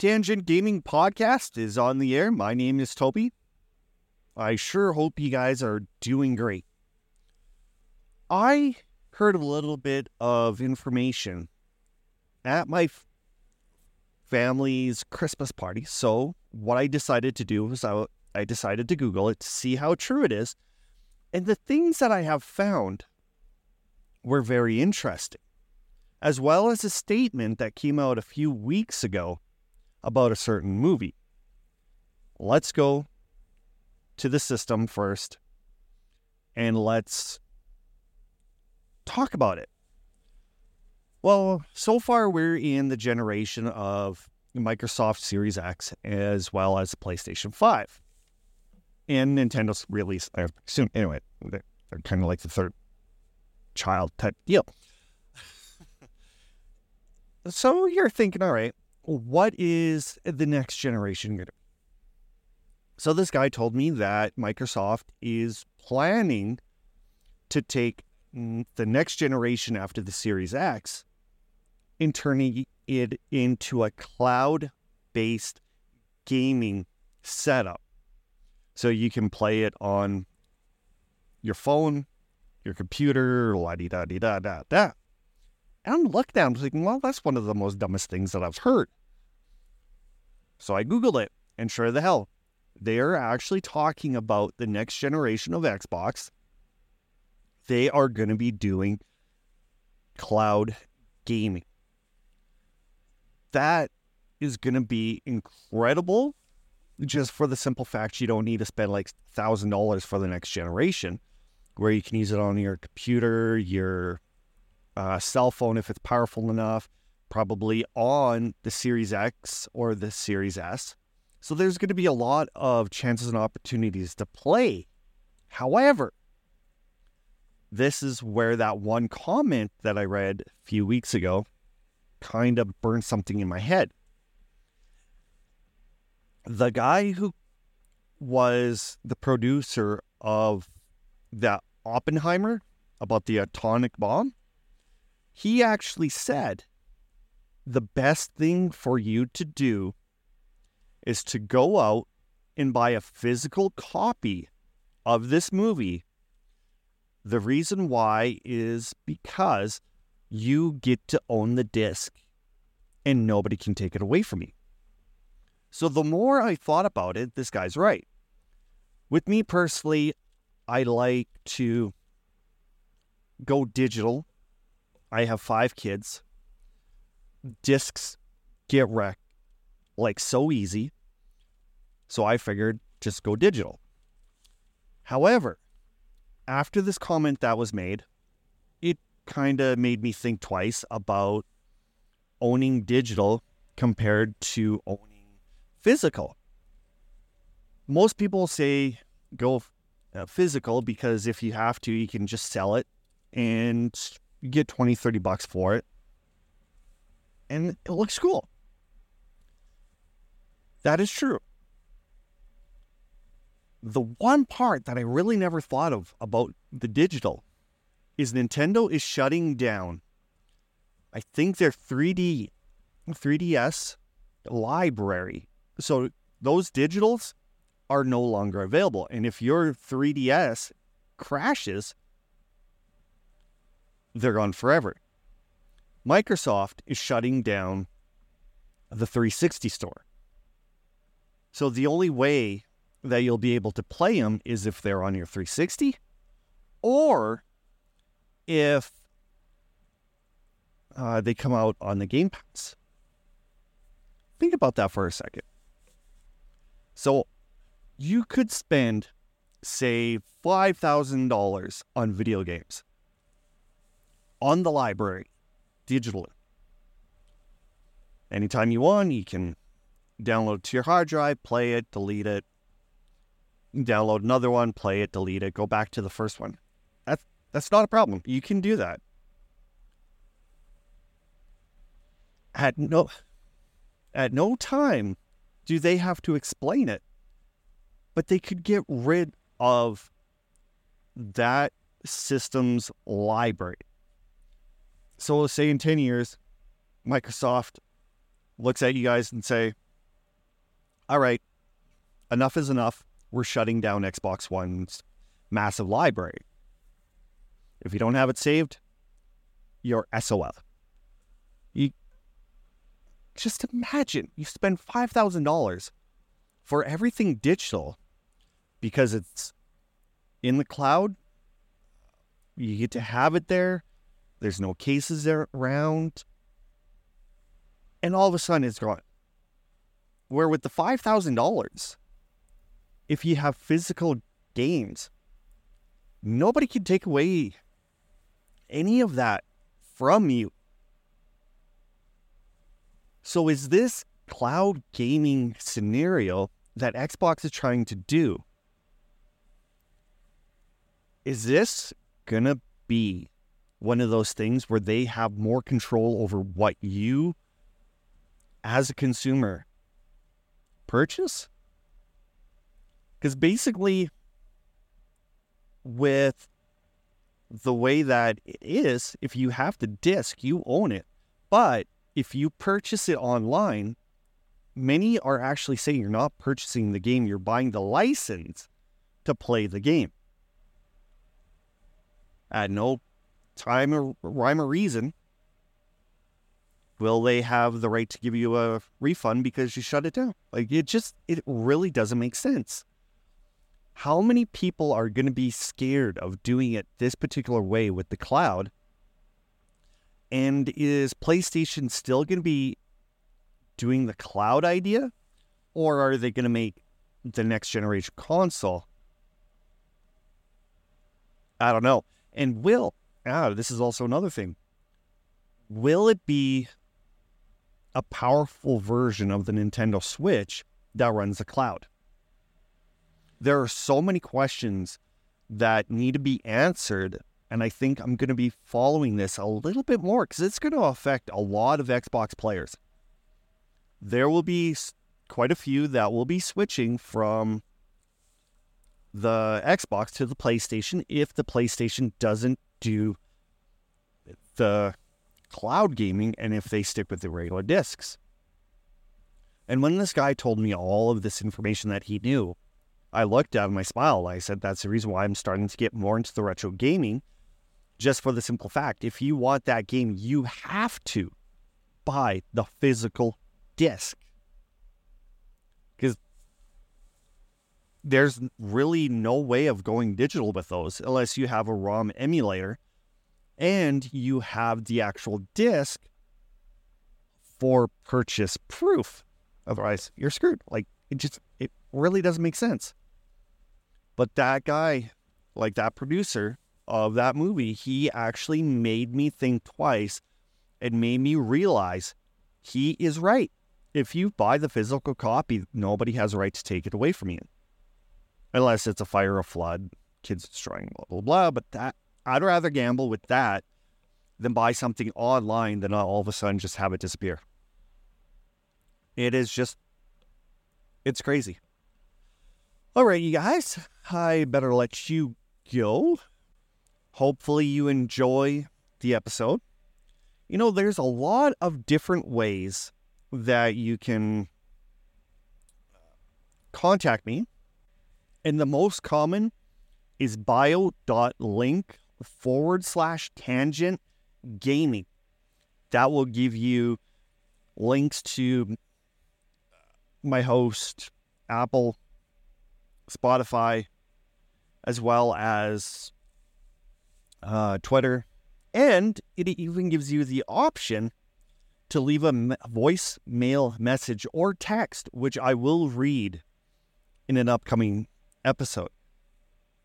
Tangent Gaming Podcast is on the air. My name is Toby. I sure hope you guys are doing great. I heard a little bit of information at my family's Christmas party. So, what I decided to do was I, I decided to Google it to see how true it is. And the things that I have found were very interesting, as well as a statement that came out a few weeks ago about a certain movie. Let's go to the system first and let's talk about it. Well, so far we're in the generation of Microsoft Series X as well as PlayStation 5. And Nintendo's release uh, soon. Anyway, they're, they're kind of like the third child type deal. so you're thinking, all right, what is the next generation going to be? So this guy told me that Microsoft is planning to take mm, the next generation after the Series X and turning it into a cloud based gaming setup. So you can play it on your phone, your computer, la di da di da da da. And I'm looking at it, I'm thinking, well, that's one of the most dumbest things that I've heard. So I Googled it, and sure the hell, they are actually talking about the next generation of Xbox. They are going to be doing cloud gaming. That is going to be incredible just for the simple fact you don't need to spend like $1,000 for the next generation, where you can use it on your computer, your uh, cell phone if it's powerful enough, probably on the Series X or the Series S. So there's going to be a lot of chances and opportunities to play. However, this is where that one comment that I read a few weeks ago kind of burned something in my head. The guy who was the producer of that Oppenheimer about the atomic bomb, he actually said the best thing for you to do is to go out and buy a physical copy of this movie. The reason why is because you get to own the disc and nobody can take it away from you. So the more I thought about it, this guy's right. With me personally, I like to go digital. I have five kids. Discs get wrecked like so easy. So I figured just go digital. However, after this comment that was made, it kind of made me think twice about owning digital compared to owning physical. Most people say go uh, physical because if you have to, you can just sell it and get 20, 30 bucks for it. And it looks cool. That is true. The one part that I really never thought of about the digital is Nintendo is shutting down. I think their 3D 3DS library. So those digitals are no longer available. And if your 3DS crashes, they're gone forever. Microsoft is shutting down the 360 store. So the only way that you'll be able to play them is if they're on your 360 or if uh, they come out on the Game Pass. Think about that for a second. So you could spend, say, $5,000 on video games on the library digitally. Anytime you want, you can download to your hard drive, play it, delete it, download another one, play it, delete it, go back to the first one. That's that's not a problem. You can do that. At no at no time do they have to explain it. But they could get rid of that system's library. So let's say in 10 years, Microsoft looks at you guys and say, all right, enough is enough. We're shutting down Xbox One's massive library. If you don't have it saved, you're SOL. You just imagine you spend $5,000 for everything digital because it's in the cloud. You get to have it there. There's no cases around. And all of a sudden it's gone. Where with the $5,000, if you have physical games, nobody can take away any of that from you. So, is this cloud gaming scenario that Xbox is trying to do? Is this to be one of those things where they have more control over what you, as a consumer, purchase? Because basically, with the way that it is, if you have the disc, you own it. But if you purchase it online, many are actually saying you're not purchasing the game, you're buying the license to play the game. At no time or rhyme or reason will they have the right to give you a refund because you shut it down. Like it just, it really doesn't make sense how many people are going to be scared of doing it this particular way with the cloud? And is PlayStation still going to be doing the cloud idea? Or are they going to make the next generation console? I don't know. And will, ah, this is also another thing. Will it be a powerful version of the Nintendo Switch that runs the cloud? there are so many questions that need to be answered. And I think I'm going to be following this a little bit more because it's going to affect a lot of Xbox players. There will be quite a few that will be switching from the Xbox to the PlayStation if the PlayStation doesn't do the cloud gaming and if they stick with the regular discs. And when this guy told me all of this information that he knew, I looked at him, I smiled. I said, that's the reason why I'm starting to get more into the retro gaming, just for the simple fact if you want that game, you have to buy the physical disc. Because there's really no way of going digital with those unless you have a ROM emulator and you have the actual disc for purchase proof. Otherwise, you're screwed. Like, it just, it really doesn't make sense. But that guy, like that producer of that movie, he actually made me think twice and made me realize he is right. If you buy the physical copy, nobody has a right to take it away from you. Unless it's a fire, a flood, kids destroying, blah, blah, blah. But that, I'd rather gamble with that than buy something online than all of a sudden just have it disappear. It is just, it's crazy. All right, you guys, I better let you go. Hopefully, you enjoy the episode. You know, there's a lot of different ways that you can contact me. And the most common is bio.link forward slash tangent gaming. That will give you links to my host, Apple Spotify, as well as uh, Twitter. And it even gives you the option to leave a voicemail message or text, which I will read in an upcoming episode.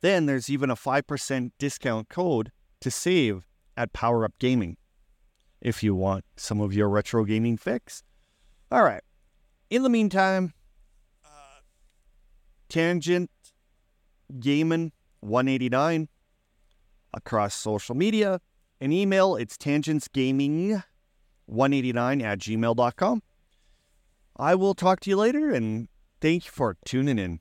Then there's even a 5% discount code to save at Power Up Gaming if you want some of your retro gaming fix. All right. In the meantime, uh, Tangent Gaming 189 across social media. and email, it's tangentsgaming189 at gmail.com. I will talk to you later and thank you for tuning in.